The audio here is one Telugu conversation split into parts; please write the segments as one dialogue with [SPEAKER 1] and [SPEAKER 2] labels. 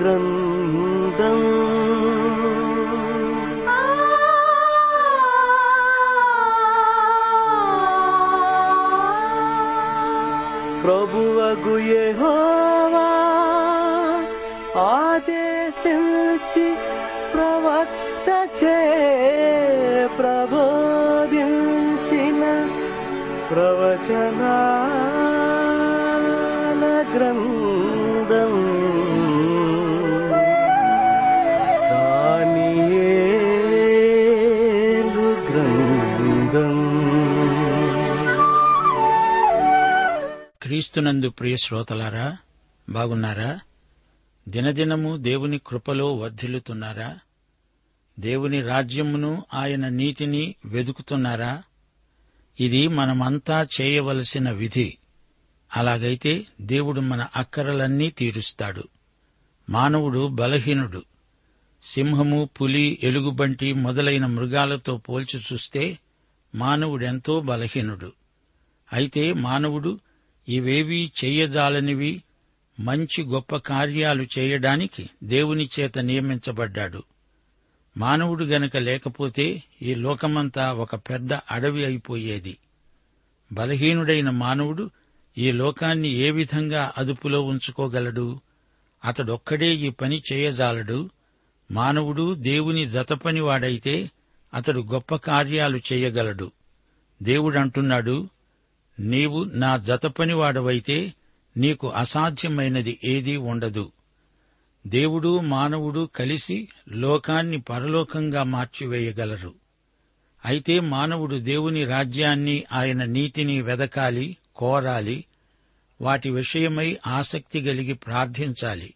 [SPEAKER 1] గ్రంథం ప్రభువగు యెహోవా ఆదేశించి ప్రవక్త చే ప్రబోధించిన ప్రవచనాల గ్రంథ.
[SPEAKER 2] క్రీస్తునందు ప్రియ శ్రోతలారా బాగున్నారా? దినదినము దేవుని కృపలో వర్ధిల్లుతున్నారా? దేవుని రాజ్యమును ఆయన నీతిని వెదుకుతున్నారా? ఇది మనమంతా చేయవలసిన విధి. అలాగైతే దేవుడు మన అక్కరలన్నీ తీరుస్తాడు. మానవుడు బలహీనుడు. సింహము పులి ఎలుగుబంటి మొదలైన మృగాలతో పోల్చి చూస్తే మానవుడెంతో బలహీనుడు. అయితే మానవుడు ఇవేవీ చెయ్యజాలనివి మంచి గొప్ప కార్యాలు చేయడానికి దేవుని చేత నియమించబడ్డాడు. మానవుడు గనక లేకపోతే ఈ లోకమంతా ఒక పెద్ద అడవి అయిపోయేది. బలహీనుడైన మానవుడు ఈ లోకాన్ని ఏ విధంగా అదుపులో ఉంచుకోగలడు? అతడొక్కడే ఈ పని చేయజాలడు. మానవుడు దేవుని జతపనివాడైతే అతడు గొప్ప కార్యాలు చేయగలడు. దేవుడంటున్నాడు నీవు నా జతపనివాడవైతే నీకు అసాధ్యమైనది ఏదీ ఉండదు. దేవుడు మానవుడు కలిసి లోకాన్ని పరలోకంగా మార్చివేయగలరు. అయితే మానవుడు దేవుని రాజ్యాన్ని ఆయన నీతిని వెదకాలి కోరాలి వాటి విషయమై ఆసక్తి కలిగి ప్రార్థించాలి.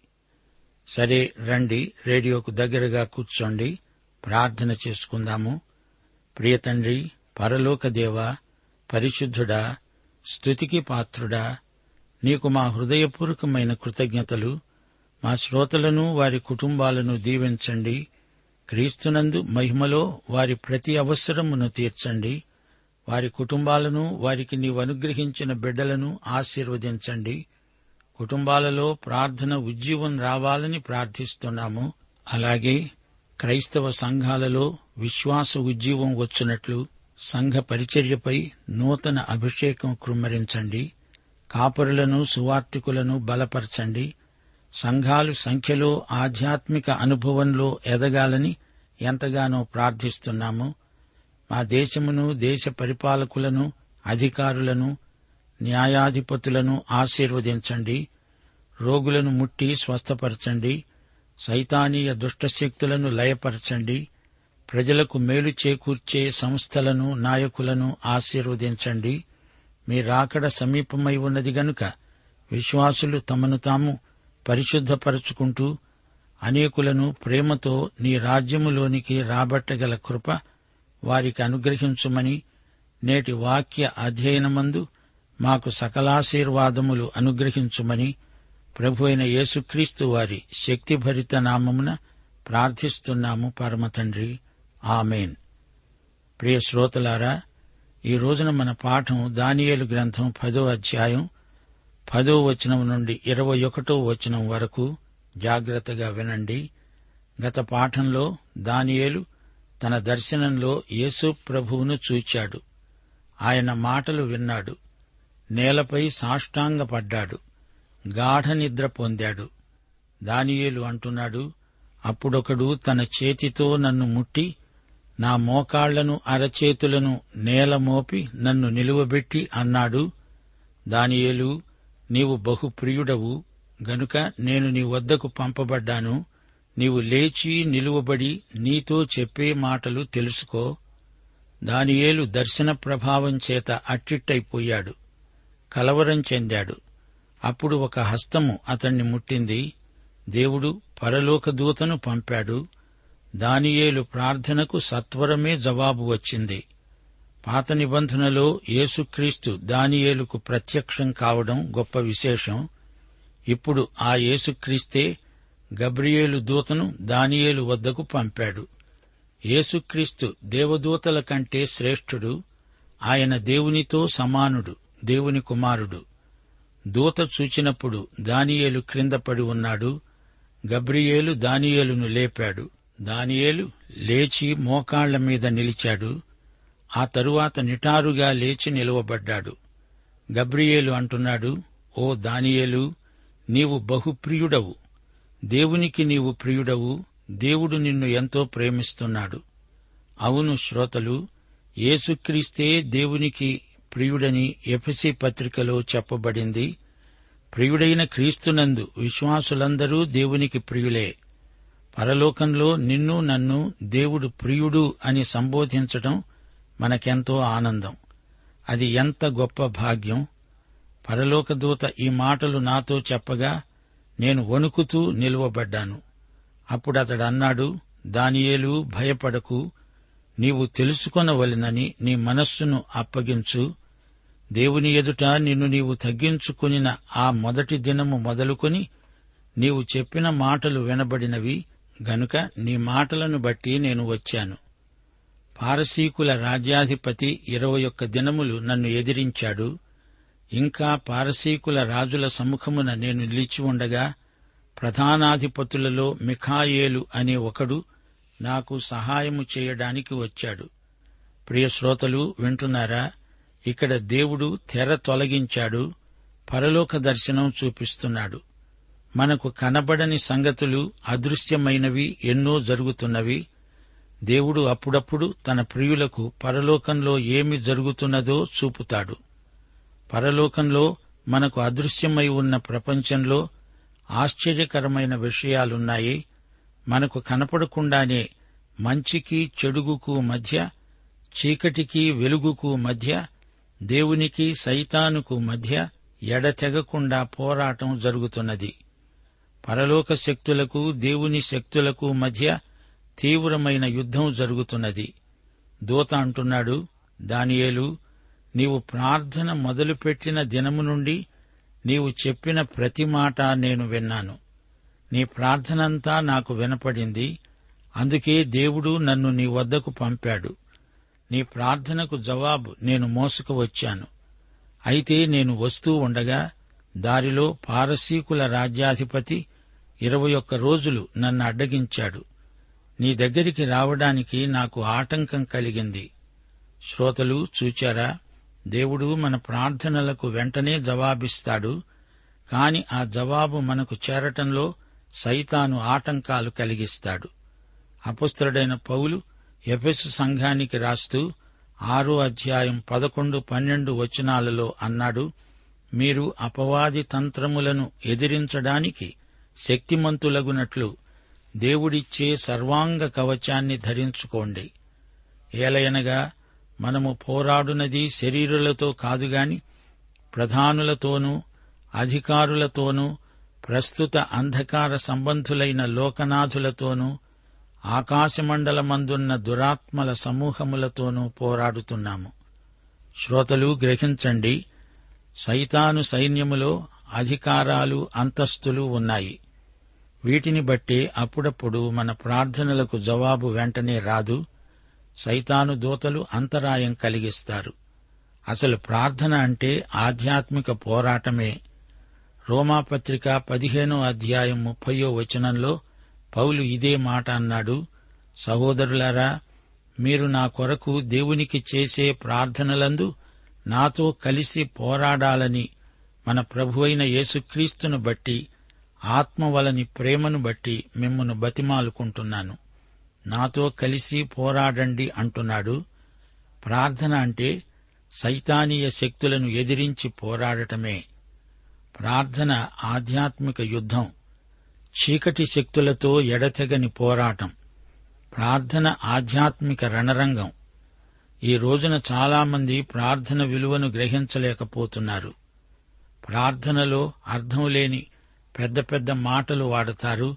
[SPEAKER 2] సరే రండి రేడియోకు దగ్గరగా కూర్చోండి ప్రార్థన చేసుకుందాము. ప్రియతండ్రి పరలోకదేవ పరిశుద్ధుడా స్థుతికి పాత్రుడా నీకు మా హృదయపూర్వకమైన కృతజ్ఞతలు. మా శ్రోతలను వారి కుటుంబాలను దీవించండి. క్రీస్తునందు మహిమలో వారి ప్రతి అవసరమును తీర్చండి. వారి కుటుంబాలను వారికి నీవు అనుగ్రహించిన బిడ్డలను ఆశీర్వదించండి. కుటుంబాలలో ప్రార్థన ఉజ్జీవం రావాలని ప్రార్థిస్తున్నాము. అలాగే క్రైస్తవ సంఘాలలో విశ్వాస ఉజ్జీవం వచ్చినట్లు సంఘ పరిచర్యపై నూతన అభిషేకం కృమ్మరించండి. కాపరులను సువార్థికులను బలపరచండి. సంఘాలు సంఖ్యలో ఆధ్యాత్మిక అనుభవంలో ఎదగాలని ఎంతగానో ప్రార్థిస్తున్నాము. మా దేశమును దేశ పరిపాలకులను అధికారులను న్యాయాధిపతులను ఆశీర్వదించండి. రోగులను ముట్టి స్వస్థపరచండి. సైతానీయ దుష్టశక్తులను లయపరచండి. ప్రజలకు మేలు చేకూర్చే సంస్థలను నాయకులను ఆశీర్వదించండి. మీ రాకడ సమీపమై ఉన్నది గనుక విశ్వాసులు తమను తాము పరిశుద్ధపరచుకుంటూ అనేకులను ప్రేమతో నీ రాజ్యములోనికి రాబట్టగల కృప వారికి అనుగ్రహించుమని నేటి వాక్య అధ్యయనమందు మాకు సకలాశీర్వాదములు అనుగ్రహించుమని ప్రభు అయిన యేసుక్రీస్తు వారి శక్తిభరిత నామమున ప్రార్థిస్తున్నాము పరమతండ్రి. ఆమెన్. ప్రియ శ్రోతలారా ఈ రోజున మన పాఠం దానియేలు గ్రంథం పదో అధ్యాయం పదో వచనం నుండి ఇరవై ఒకటో వచనం వరకు జాగ్రత్తగా వినండి. గత పాఠంలో దానియేలు తన దర్శనంలో యేసు ప్రభువును చూచాడు. ఆయన మాటలు విన్నాడు. నేలపై సాష్టాంగపడ్డాడు. గాఢ నిద్ర పొందాడు. దానియేలు అంటున్నాడు అప్పుడొకడు తన చేతితో నన్ను ముట్టి నా మోకాళ్ళను అరచేతులను నేల మోపి నన్ను నిలువబెట్టి అన్నాడు. దానియేలు నీవు బహుప్రియుడవు గనుక నేను నీ వద్దకు పంపబడ్డాను. నీవు లేచి నిలువబడి నీతో చెప్పే మాటలు తెలుసుకో. దానియేలు దర్శన ప్రభావం చేత అట్టిట్టయిపోయాడు. కలవరం చెందాడు. అప్పుడు ఒక హస్తము అతణ్ణి ముట్టింది. దేవుడు పరలోక దూతను పంపాడు. దానియేలు ప్రార్థనకు సత్వరమే జవాబు వచ్చింది. పాత నిబంధనలో యేసుక్రీస్తు దానియేలుకు ప్రత్యక్షం కావడం గొప్ప విశేషం. ఇప్పుడు ఆ యేసుక్రీస్తే గబ్రియేలు దూతను దానియేలు వద్దకు పంపాడు. యేసుక్రీస్తు దేవదూతల కంటే శ్రేష్ఠుడు ఆయన దేవునితో సమానుడు దేవుని కుమారుడు. దూత చూచినప్పుడు దానియేలు క్రింద పడి ఉన్నాడు గబ్రియేలు దానియేలును లేపాడు. దానియేలు లేచి మోకాళ్ళ మీద నిలిచాడు. ఆ తరువాత నిటారుగా లేచి నిలువబడ్డాడు. గబ్రియేలు అంటున్నాడు ఓ దానియేలు నీవు బహుప్రియుడవు. దేవునికి నీవు ప్రియుడవు. దేవుడు నిన్ను ఎంతో ప్రేమిస్తున్నాడు. అవును శ్రోతలు యేసుక్రీస్తే దేవునికి ప్రియుడని ఎఫసి పత్రికలో చెప్పబడింది. ప్రియుడైన క్రీస్తునందు విశ్వాసులందరూ దేవునికి ప్రియులే. పరలోకంలో నిన్ను నన్ను దేవుడు ప్రియుడు అని సంబోధించటం మనకెంతో ఆనందం. అది ఎంత గొప్ప భాగ్యం. పరలోకదూత ఈ మాటలు నాతో చెప్పగా నేను వణుకుతూ నిలువబడ్డాను. అప్పుడతడన్నాడు దానియేలు భయపడకు. నీవు తెలుసుకొనవలెనని నీ మనస్సును అప్పగించు. దేవుని ఎదుట నిన్ను నీవు తగ్గించుకునిన ఆ మొదటి దినము మొదలుకొని నీవు చెప్పిన మాటలు వినబడినవి. గనుక నీ మాటలను బట్టి నేను వచ్చాను. పారసీకుల రాజ్యాధిపతి ఇరవై ఒక్క దినములు నన్ను ఎదిరించాడు. ఇంకా పారసీకుల రాజుల సముఖమున నేను నిలిచి ఉండగా ప్రధానాధిపతులలో మిఖాయేలు అనే ఒకడు నాకు సహాయము చేయడానికి వచ్చాడు. ప్రియ శ్రోతలు వింటున్నారా? ఇక్కడ దేవుడు తెర తొలగించాడు పరలోక దర్శనం చూపిస్తున్నాడు. మనకు కనబడని సంగతులు అదృశ్యమైనవి ఎన్నో జరుగుతున్నవి. దేవుడు అప్పుడప్పుడు తన ప్రియులకు పరలోకంలో ఏమి జరుగుతున్నదో చూపుతాడు. పరలోకంలో మనకు అదృశ్యమై ఉన్న ప్రపంచంలో ఆశ్చర్యకరమైన విషయాలున్నాయి. మనకు కనపడకుండానే మంచికి చెడుగుకు మధ్య చీకటికి వెలుగుకు మధ్య దేవునికి సైతానుకు మధ్య ఎడతెగకుండా పోరాటం జరుగుతున్నది. పరలోక శక్తులకు దేవుని శక్తులకు మధ్య తీవ్రమైన యుద్ధం జరుగుతున్నది. దూత అంటున్నాడు దానియేలు నీవు ప్రార్థన మొదలుపెట్టిన దినము నుండి నీవు చెప్పిన ప్రతి మాట నేను విన్నాను. నీ ప్రార్థనంతా నాకు వినపడింది. అందుకే దేవుడు నన్ను నీ వద్దకు పంపాడు. నీ ప్రార్థనకు జవాబు నేను మోసుకు వచ్చాను. అయితే నేను వస్తూ ఉండగా దారిలో పారసీకుల రాజ్యాధిపతి ఇరవై ఒక్క రోజులు నన్ను అడ్డగించాడు. నీ దగ్గరికి రావడానికి నాకు ఆటంకం కలిగింది. శ్రోతలు చూచారా? దేవుడు మన ప్రార్థనలకు వెంటనే జవాబిస్తాడు. కాని ఆ జవాబు మనకు చేరటంలో సైతాను ఆటంకాలు కలిగిస్తాడు. అపుస్తుడైన పౌలు ఎఫెసు సంఘానికి రాస్తూ ఆరో అధ్యాయం పదకొండు పన్నెండు వచనాలలో అన్నాడు మీరు అపవాది తంత్రములను ఎదిరించడానికి శక్తిమంతులగునట్లు దేవుడిచ్చే సర్వాంగ కవచాన్ని ధరించుకోండి. ఏలయనగా మనము పోరాడునది శరీరులతో కాదుగాని ప్రధానులతోనూ అధికారులతోనూ ప్రస్తుత అంధకార సంబంధులైన లోకనాథులతోనూ ఆకాశమండలమందున్న దురాత్మల సమూహములతోనూ పోరాడుతున్నాము. శ్రోతలు గ్రహించండి సైతాను సైన్యములో అధికారాలు అంతస్తులు ఉన్నాయి. వీటిని బట్టి అప్పుడప్పుడు మన ప్రార్థనలకు జవాబు వెంటనే రాదు. సైతాను దూతలు అంతరాయం కలిగిస్తారు. అసలు ప్రార్థన అంటే ఆధ్యాత్మిక పోరాటమే. రోమాపత్రిక పదిహేనో అధ్యాయం ముప్పయో వచనంలో పౌలు ఇదే మాట అన్నాడు. సహోదరులారా మీరు నా కొరకు దేవునికి చేసే ప్రార్థనలందు నాతో కలిసి పోరాడాలని మన ప్రభువైన యేసుక్రీస్తును బట్టి ఆత్మవలని ప్రేమను బట్టి మిమ్మను బతిమాలుకుంటున్నాను. నాతో కలిసి పోరాడండి అంటున్నాడు. ప్రార్థన అంటే సైతానీయ శక్తులను ఎదిరించి పోరాడటమే. ప్రార్థన ఆధ్యాత్మిక యుద్ధం. చీకటి శక్తులతో ఎడతెగని పోరాటం. ప్రార్థన ఆధ్యాత్మిక రణరంగం. ఈ రోజున చాలామంది ప్రార్థన విలువను గ్రహించలేకపోతున్నారు. ప్రార్థనలో అర్థం లేని పెద్ద పెద్ద మాటలు వాడతారు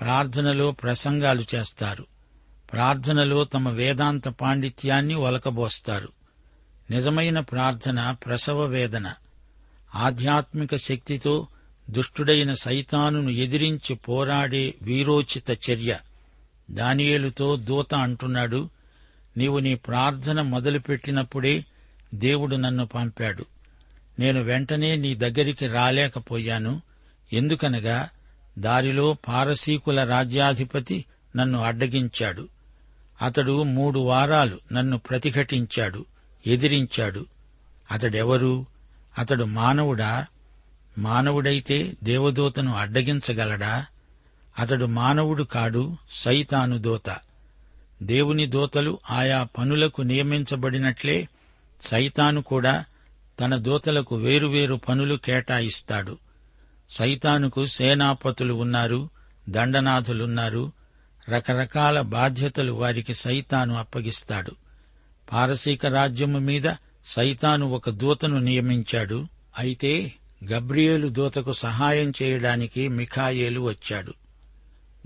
[SPEAKER 2] ప్రార్థనలో ప్రసంగాలు చేస్తారు. ప్రార్థనలో తమ వేదాంత పాండిత్యాన్ని ఒలకబోస్తారు. నిజమైన ప్రార్థన ప్రసవ వేదన. ఆధ్యాత్మిక శక్తితో దుష్టుడైన సైతానును ఎదిరించి పోరాడే వీరోచిత చర్య. దానియేలుతో దూత అంటున్నాడు నీవు నీ ప్రార్థన మొదలుపెట్టినప్పుడే దేవుడు నన్ను పంపాడు. నేను వెంటనే నీ దగ్గరికి రాలేకపోయాను. ఎందుకనగా దారిలో పారసీకుల రాజ్యాధిపతి నన్ను అడ్డగించాడు. అతడు మూడు వారాలు నన్ను ప్రతిఘటించాడు ఎదిరించాడు. అతడెవరు? అతడు మానవుడా? మానవుడైతే దేవదూతను అడ్డగించగలడా? అతడు మానవుడు కాడు సైతాను దూత. దేవుని దూతలు ఆయా పనులకు నియమించబడినట్లే సైతాను కూడా తన దూతలకు వేరువేరు పనులు కేటాయిస్తాడు. సైతానుకు సేనాపతులు ఉన్నారు దండనాథులున్నారు రకరకాల బాధ్యతలు వారికి సైతాను అప్పగిస్తాడు. పారసీక రాజ్యము మీద సైతాను ఒక దూతను నియమించాడు. అయితే గబ్రియేలు దూతకు సహాయం చేయడానికి మిఖాయేలు వచ్చాడు.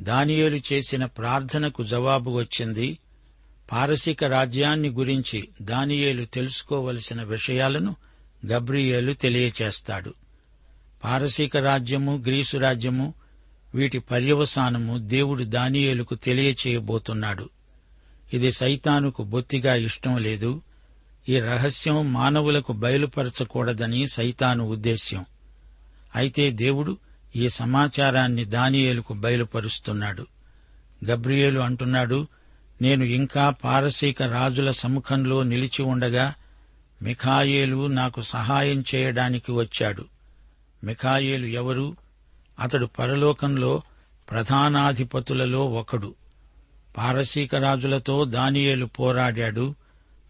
[SPEAKER 2] దానియేలు చేసిన ప్రార్థనకు జవాబు వచ్చింది పారసీక రాజ్యాన్ని గురించి దానియేలు తెలుసుకోవలసిన విషయాలను గబ్రియేలు తెలియచేస్తాడు. పారసీక రాజ్యము గ్రీసు రాజ్యము వీటి పర్యవసానము దేవుడు దానియేలుకు తెలియచేయబోతున్నాడు. ఇది సైతానుకు బొత్తిగా ఇష్టం లేదు. ఈ రహస్యం మానవులకు బయలుపరచకూడదని సైతాను ఉద్దేశ్యం. అయితే దేవుడు ఈ సమాచారాన్ని దానియేలుకు బయలుపరుస్తున్నాడు. గబ్రియేలు అంటున్నాడు నేను ఇంకా పారసీక రాజుల సముఖంలో నిలిచి ఉండగా మిఖాయేలు నాకు సహాయం చేయడానికి వచ్చాడు. మిఖాయేలు ఎవరు? అతడు పరలోకంలో ప్రధానాధిపతులలో ఒకడు. పారసీక రాజులతో దానియేలు పోరాడాడు.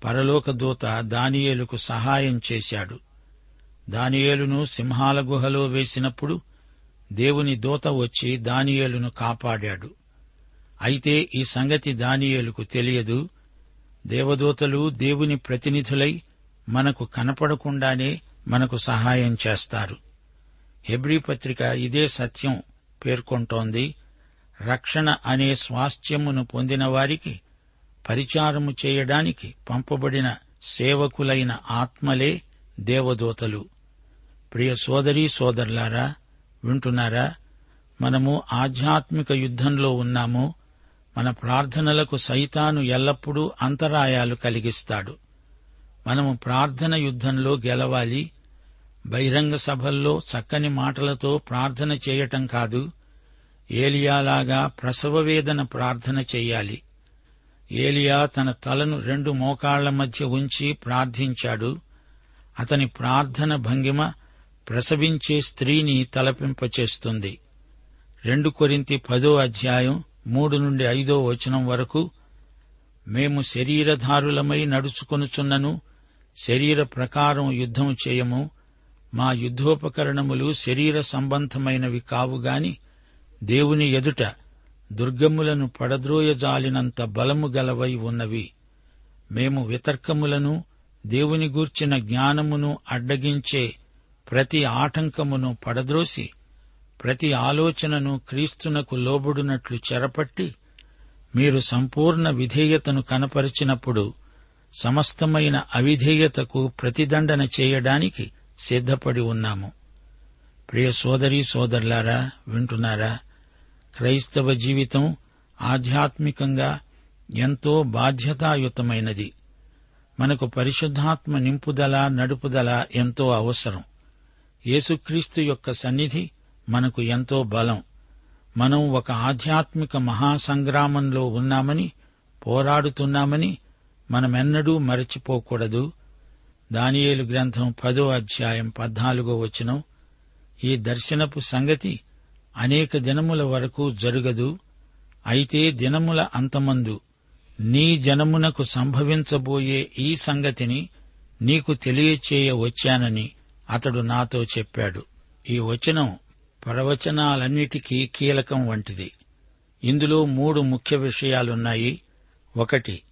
[SPEAKER 2] పరలోక దూత దానియేలుకు సహాయం చేశాడు. దానియేలును సింహాల గుహలో వేసినప్పుడు దేవుని దూత వచ్చి దానియేలును కాపాడాడు. అయితే ఈ సంగతి దానియేలుకు తెలియదు. దేవదూతలు దేవుని ప్రతినిధులై మనకు కనపడకుండానే మనకు సహాయం చేస్తారు. హెబ్రీ పత్రిక ఇదే సత్యం పేర్కొంటోంది. రక్షణ అనే స్వాస్థ్యమును పొందిన వారికి పరిచారము చేయడానికి పంపబడిన సేవకులైన ఆత్మలే దేవదూతలు. ప్రియ సోదరీ సోదరులారా వింటున్నారా? మనము ఆధ్యాత్మిక యుద్ధంలో ఉన్నాము. మన ప్రార్థనలకు సైతాను ఎల్లప్పుడూ అంతరాయాలు కలిగిస్తాడు. మనము ప్రార్థన యుద్ధంలో గెలవాలి. బహిరంగ సభల్లో చక్కని మాటలతో ప్రార్థన చేయటం కాదు ఏలియాలాగా ప్రసవవేదన ప్రార్థన చెయ్యాలి ఏలియా తన తలను రెండు మోకాళ్ళ మధ్య ఉంచి ప్రార్థించాడు. అతని ప్రార్థన భంగిమ ప్రసవించే స్త్రీని తలపింపచేస్తుంది. రెండు కొరింతి పదో అధ్యాయం మూడు నుండి ఐదో వచనం వరకు మేము శరీరధారులమై నడుచుకొనుచున్నను శరీర ప్రకారం యుద్ధం చేయము మా యుద్ధోపకరణములు శరీర సంబంధమైనవి కావుగాని దేవుని ఎదుట దుర్గములను పడద్రోయజాలినంత బలము గలవై ఉన్నవి. మేము వితర్కములను దేవుని గూర్చిన జ్ఞానమును అడ్డగించే ప్రతి ఆటంకమును పడద్రోసి ప్రతి ఆలోచనను క్రీస్తునకు లోబడునట్లు చెరపట్టి మీరు సంపూర్ణ విధేయతను కనపరిచినప్పుడు సమస్తమైన అవిధేయతకు ప్రతిదండన చేయడానికి సిద్ధపడి ఉన్నాము. ప్రియ సోదరీ సోదరులారా వింటున్నారా? క్రైస్తవ జీవితం ఆధ్యాత్మికంగా ఎంతో బాధ్యతాయుతమైనది. మనకు పరిశుద్ధాత్మ నింపుదల నడుపుదల ఎంతో అవసరం. యేసుక్రీస్తు యొక్క సన్నిధి మనకు ఎంతో బలం. మనం ఒక ఆధ్యాత్మిక మహాసంగ్రామంలో ఉన్నామని పోరాడుతున్నామని మనమెన్నడూ మరచిపోకూడదు. దానియేలు గ్రంథం పదో అధ్యాయం పద్నాలుగో వచనం. ఈ దర్శనపు సంగతి అనేక దినముల వరకు జరుగదు. అయితే దినముల అంతమందు నీ జనమునకు సంభవించబోయే ఈ సంగతిని నీకు తెలియచేయ వచ్చానని అతడు నాతో చెప్పాడు. ఈ వచనం ప్రవచనాలన్నిటికీ కీలకం వంటిది. ఇందులో మూడు ముఖ్య విషయాలున్నాయి. ఒకటి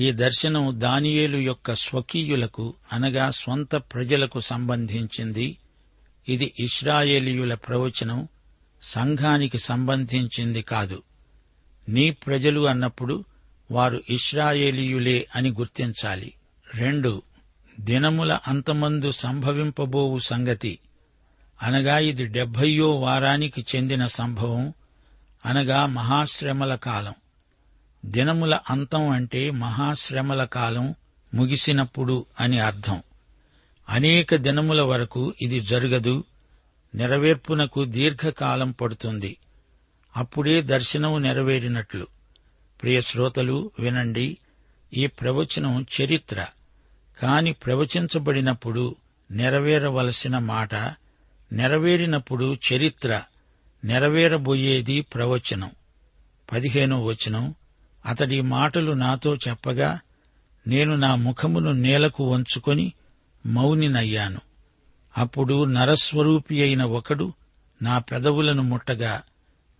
[SPEAKER 2] ఈ దర్శనం దానియేలు యొక్క స్వకీయులకు అనగా స్వంత ప్రజలకు సంబంధించింది. ఇది ఇస్రాయేలీయుల ప్రవచనం సంఘానికి సంబంధించింది కాదు. నీ ప్రజలు అన్నప్పుడు వారు ఇస్రాయేలీయులే అని గుర్తించాలి. రెండు దినముల అంతమందు సంభవింపబోవు సంగతి. అనగా ఇది డెబ్బయో వారానికి చెందిన సంభవం అనగా మహాశ్రమల కాలం. దినముల అంతం అంటే మహాశ్రమల కాలం ముగిసినప్పుడు అని అర్థం. అనేక దినముల వరకు ఇది జరగదు నెరవేర్పునకు దీర్ఘకాలం పడుతుంది. అప్పుడే దర్శనం నెరవేరినట్లు. ప్రియ శ్రోతలు వినండి. ఈ ప్రవచనం చరిత్ర. కాని ప్రవచించబడినప్పుడు నెరవేరవలసిన మాట నెరవేరినప్పుడు చరిత్ర నెరవేరబోయేది ప్రవచనం. పదిహేనో వచనం. అతడి మాటలు నాతో చెప్పగా నేను నా ముఖమును నేలకు వంచుకొని మౌనినయ్యాను. అప్పుడు నరస్వరూపి అయిన ఒకడు నా పెదవులను ముట్టగా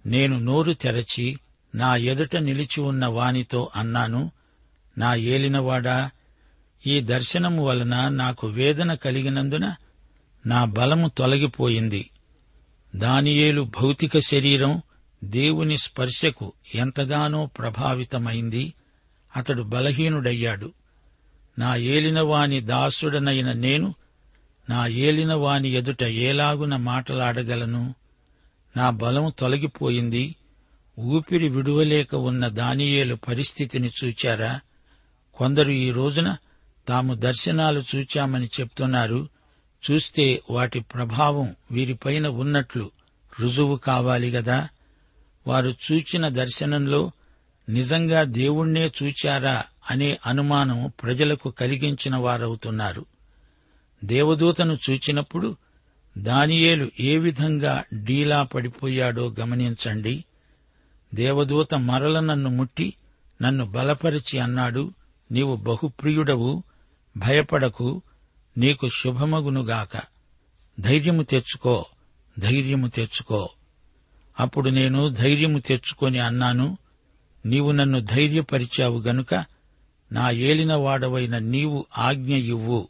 [SPEAKER 2] నేను నోరు తెరచి నా ఎదుట నిలిచి ఉన్న వానితో అన్నాను నా ఏలినవాడా ఈ దర్శనము వలన నాకు వేదన కలిగినందున నా బలము తొలగిపోయింది. దానియేలు భౌతిక శరీరం దేవుని స్పర్శకు ఎంతగానో ప్రభావితమైంది అతడు బలహీనుడయ్యాడు. నా ఏలినవాని దాసుడనైన నేను నా ఏలినవాని ఎదుట ఏలాగున మాటలాడగలను. నా బలం తొలగిపోయింది ఊపిరి విడువలేక ఉన్న దానియేలు పరిస్థితిని చూచారా? కొందరు ఈ రోజున తాము దర్శనాలు చూచామని చెప్తున్నారు చూస్తే వాటి ప్రభావం వీరిపైన ఉన్నట్లు రుజువు కావాలి గదా? వారు చూచిన దర్శనంలో నిజంగా దేవుణ్ణే చూచారా అనే అనుమానం ప్రజలకు కలిగించిన వారవుతున్నారు. దేవదూతను చూచినప్పుడు దానియేలు ఏ విధంగా డీలా పడిపోయాడో గమనించండి. దేవదూత మరల నన్ను ముట్టి నన్ను బలపరిచి అన్నాడు నీవు బహుప్రియుడవు భయపడకు నీకు శుభమగునుగాక. ధైర్యము తెచ్చుకో ధైర్యము తెచ్చుకో. అప్పుడు నేను ధైర్యము తెచ్చుకొని అన్నాను నీవు నన్ను ధైర్యపరిచావు గనుక నా ఏలినవాడవైన నీవు ఆజ్ఞ ఇవ్వు.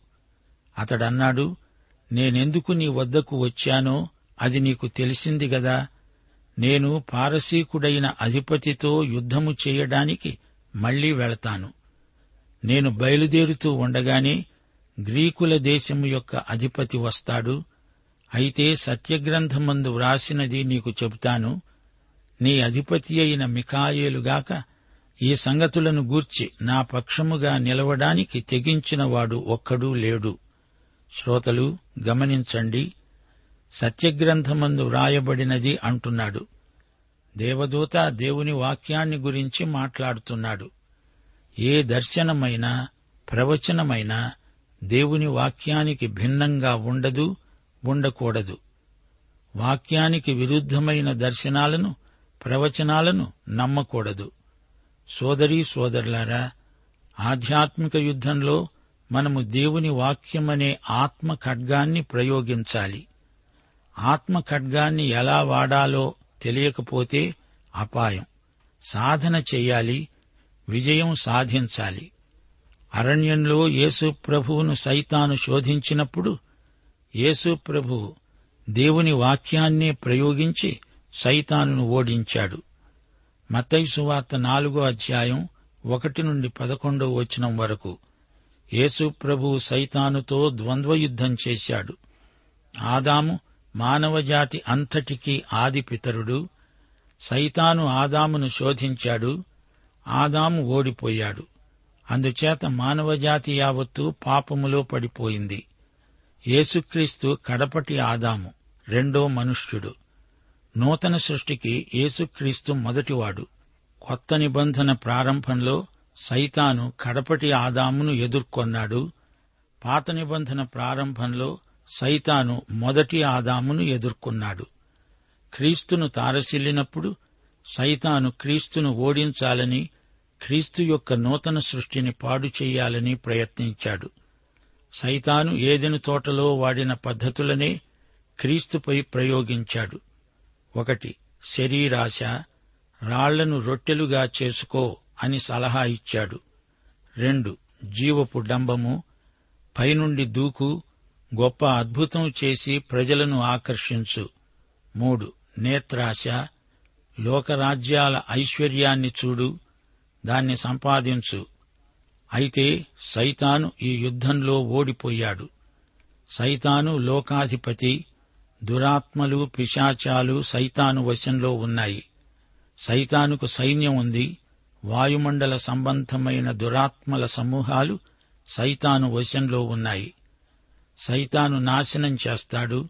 [SPEAKER 2] అతడన్నాడు నేనెందుకు నీ వద్దకు వచ్చానో అది నీకు తెలిసింది గదా. నేను పారసీకుడైన అధిపతితో యుద్ధము చేయడానికి మళ్ళీ వెళతాను. నేను బయలుదేరుతూ ఉండగానే గ్రీకుల దేశము యొక్క అధిపతి వస్తాడు అయితే సత్యగ్రంథమందు వ్రాసినది నీకు చెబుతాను. నీ అధిపతి అయిన మిఖాయేలుగాక ఈ సంగతులను గూర్చి నా పక్షముగా నిలవడానికి తెగించినవాడు ఒక్కడూ లేడు. శ్రోతలు గమనించండి. సత్యగ్రంథమందు వ్రాయబడినది అంటున్నాడు. దేవదూత దేవుని వాక్యాన్ని గురించి మాట్లాడుతున్నాడు. ఏ దర్శనమైనా ప్రవచనమైనా దేవుని వాక్యానికి భిన్నంగా ఉండదు ఉండకూడదు. వాక్యానికి విరుద్ధమైన దర్శనాలను ప్రవచనాలను నమ్మకూడదు. సోదరీ సోదరులారా ఆధ్యాత్మిక యుద్ధంలో మనము దేవుని వాక్యమనే ఆత్మ ఖడ్గాన్ని ప్రయోగించాలి. ఆత్మ ఖడ్గాన్ని ఎలా వాడాలో తెలియకపోతే అపాయం. సాధన చెయ్యాలి విజయం సాధించాలి. అరణ్యంలో యేసు ప్రభువును సైతాను శోధించినప్పుడు యేసు ప్రభు దేవుని వాక్యాన్నే ప్రయోగించి సైతానును ఓడించాడు. మతైసువార్త వార్త నాలుగో అధ్యాయం ఒకటి నుండి పదకొండో వచనం వరకు యేసు ప్రభు సైతానుతో ద్వంద్వయుద్ధం చేశాడు. ఆదాము మానవజాతి అంతటికీ ఆదిపితరుడు. సైతాను ఆదామును శోధించాడు. ఆదాము ఓడిపోయాడు. అందుచేత మానవజాతి యావత్తు పాపములో పడిపోయింది. యేసుక్రీస్తు కడపటి ఆదాము రెండో మనుష్యుడు. నూతన సృష్టికి యేసుక్రీస్తు మొదటివాడు. కొత్త నిబంధన ప్రారంభంలో సైతాను కడపటి ఆదామును ఎదుర్కొన్నాడు. పాత నిబంధన ప్రారంభంలో సైతాను మొదటి ఆదామును ఎదుర్కొన్నాడు. క్రీస్తును తారసిల్లినప్పుడు సైతాను క్రీస్తును ఓడించాలని క్రీస్తు యొక్క నూతన సృష్టిని పాడు చేయాలని ప్రయత్నించాడు. సైతాను ఏదెను తోటలో వాడిన పద్ధతులనే క్రీస్తుపై ప్రయోగించాడు. ఒకటి శరీరాశ రాళ్ళను రొట్టెలుగా చేసుకో అని సలహా ఇచ్చాడు. రెండు జీవపు డంబము పైనుండి దూకు గొప్ప అద్భుతం చేసి ప్రజలను ఆకర్షించు. మూడు నేత్రాశ లోకరాజ్యాల ఐశ్వర్యాన్ని చూడు దాన్ని సంపాదించు. అయితే సైతాను ఈ యుద్ధంలో ఓడిపోయాడు. సైతాను లోకాధిపతి దురాత్మలు పిశాచాలు సైతాను వశంలో ఉన్నాయి. సైతానుకు సైన్యం ఉంది. వాయుమండల సంబంధమైన దురాత్మల సమూహాలు సైతాను వశంలో ఉన్నాయి. సైతాను నాశనం చేస్తాడు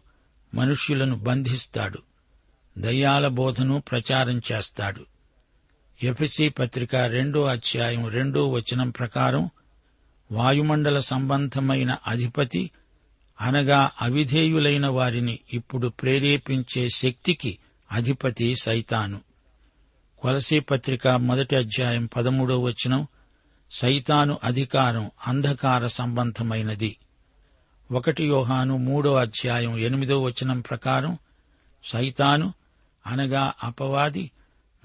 [SPEAKER 2] మనుష్యులను బంధిస్తాడు దయ్యాల బోధను ప్రచారం చేస్తాడు. ఎఫ్ఎసి పత్రిక రెండో అధ్యాయం రెండో వచనం ప్రకారం వాయుమండల సంబంధమైన అధిపతి అనగా అవిధేయులైన వారిని ఇప్పుడు ప్రేరేపించే శక్తికి అధిపతి సైతాను. కొలసీ పత్రిక మొదటి అధ్యాయం పదమూడో వచనం సైతాను అధికారం అంధకార సంబంధమైనది. ఒకటి యోహాను మూడో అధ్యాయం ఎనిమిదో వచనం ప్రకారం సైతాను అనగా అపవాది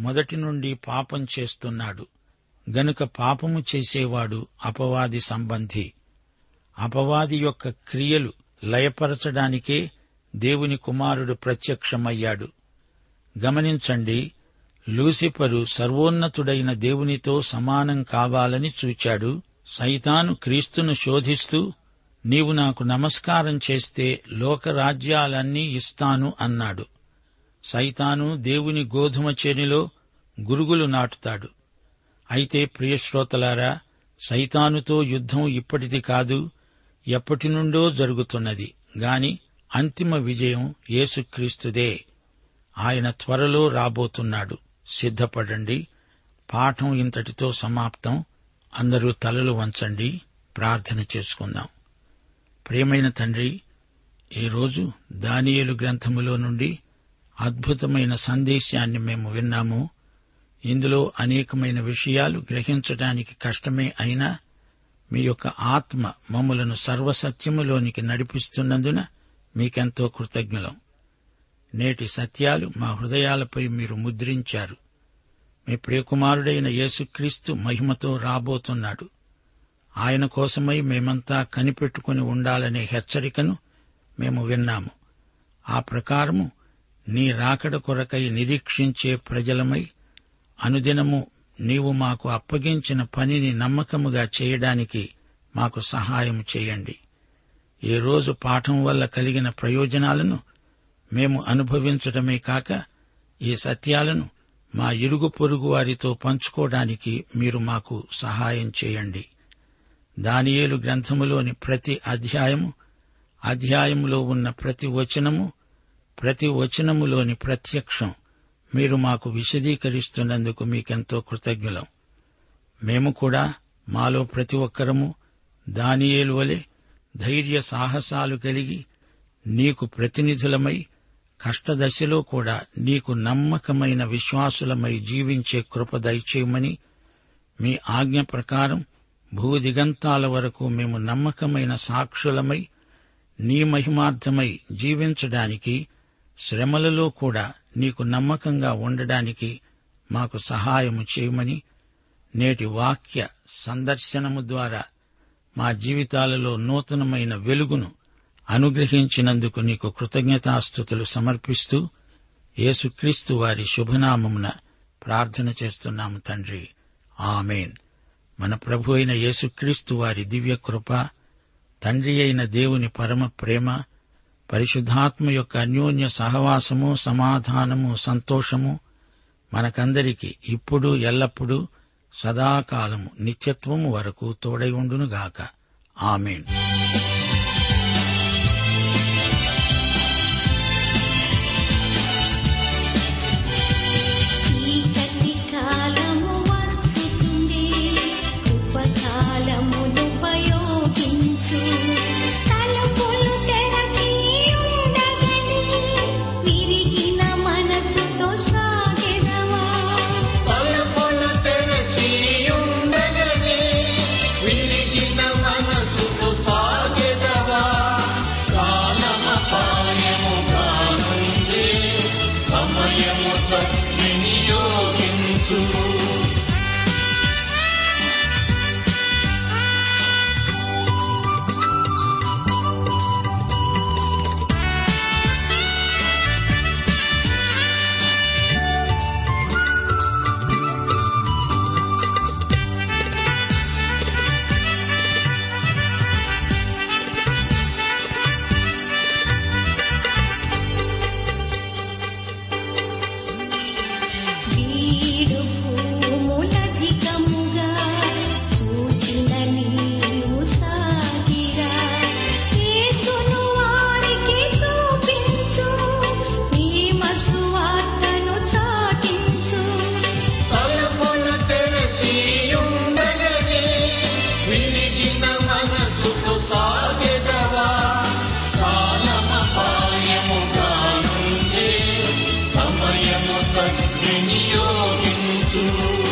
[SPEAKER 2] మొదటి నుండి పాపం చేస్తున్నాడు. గనుక పాపము చేసేవాడు అపవాది సంబంధి. అపవాది యొక్క క్రియలు లయపరచడానికే దేవుని కుమారుడు ప్రత్యక్షమయ్యాడు. గమనించండి లూసిఫరు సర్వోన్నతుడైన దేవునితో సమానం కావాలని చూచాడు. సైతాను క్రీస్తును శోధిస్తూ నీవు నాకు నమస్కారం చేస్తే లోకరాజ్యాలన్నీ ఇస్తాను అన్నాడు. సైతాను దేవుని గోధుమ చేనిలో గురుగులు నాటుతాడు. అయితే ప్రియశ్రోతలారా సైతానుతో యుద్ధం ఇప్పటిది కాదు ఎప్పటి నుండో జరుగుతున్నది. గాని అంతిమ విజయం యేసుక్రీస్తుదే. ఆయన త్వరలో రాబోతున్నాడు. సిద్ధపడండి. పాఠం ఇంతటితో సమాప్తం. అందరూ తలలు వంచండి. ప్రార్థన చేసుకుందాం. ప్రియమైన తండ్రి ఈరోజు దానియేలు గ్రంథములో నుండి అద్భుతమైన సందేశాన్ని మేము విన్నాము. ఇందులో అనేకమైన విషయాలు గ్రహించటానికి కష్టమే అయినా మీ యొక్క ఆత్మ మమ్మలను సర్వసత్యములోనికి నడిపిస్తున్నందున మీకెంతో కృతజ్ఞులం. నేటి సత్యాలు మా హృదయాలపై మీరు ముద్రించారు. మీ ప్రియకుమారుడైన యేసుక్రీస్తు మహిమతో రాబోతున్నాడు. ఆయన కోసమై మేమంతా కనిపెట్టుకుని ఉండాలనే హెచ్చరికను మేము విన్నాము. ఆ ప్రకారము నీ రాకడ కొరకై నిరీక్షించే ప్రజలమై అనుదినము నీవు మాకు అప్పగించిన పనిని నమ్మకముగా చేయడానికి మాకు సహాయం చేయండి. ఈ రోజు పాఠం వల్ల కలిగిన ప్రయోజనాలను మేము అనుభవించటమే కాక ఈ సత్యాలను మా ఇరుగు పొరుగు వారితో పంచుకోవడానికి మీరు మాకు సహాయం చేయండి. దానియేలు గ్రంథములోని ప్రతి అధ్యాయము అధ్యాయములో ఉన్న ప్రతి వచనము ప్రతి వచనములోని ప్రత్యక్షం మీరు మాకు విశదీకరిస్తున్నందుకు మీకెంతో కృతజ్ఞులం. మేము కూడా మాలో ప్రతి ఒక్కరము దానియేలు వలె ధైర్య సాహసాలు కలిగి నీకు ప్రతినిధులమై కష్టదశలో కూడా నీకు నమ్మకమైన విశ్వాసులమై జీవించే కృప దయచేయమని మీ ఆజ్ఞ ప్రకారం భూదిగంతాల వరకు మేము నమ్మకమైన సాక్షులమై నీ మహిమార్థమై జీవించడానికి శ్రమలలో కూడా నీకు నమ్మకంగా ఉండడానికి మాకు సహాయము చేయమని నేటి వాక్య సందర్శనము ద్వారా మా జీవితాలలో నూతనమైన వెలుగును అనుగ్రహించినందుకు నీకు కృతజ్ఞతాస్థుతులు సమర్పిస్తూ యేసుక్రీస్తు వారి శుభనామమున ప్రార్థన చేస్తున్నాము తండ్రి. ఆమెన్. మన ప్రభు అయిన యేసుక్రీస్తు వారి దివ్య కృప తండ్రి అయిన దేవుని పరమ ప్రేమ పరిశుద్ధాత్మ యొక్క అన్యోన్య సహవాసము సమాధానము సంతోషము మనకందరికీ ఇప్పుడు ఎల్లప్పుడూ సదాకాలము నిత్యత్వము వరకు తోడై ఉండునుగాక. ఆమెన్.
[SPEAKER 3] 愿你有病毒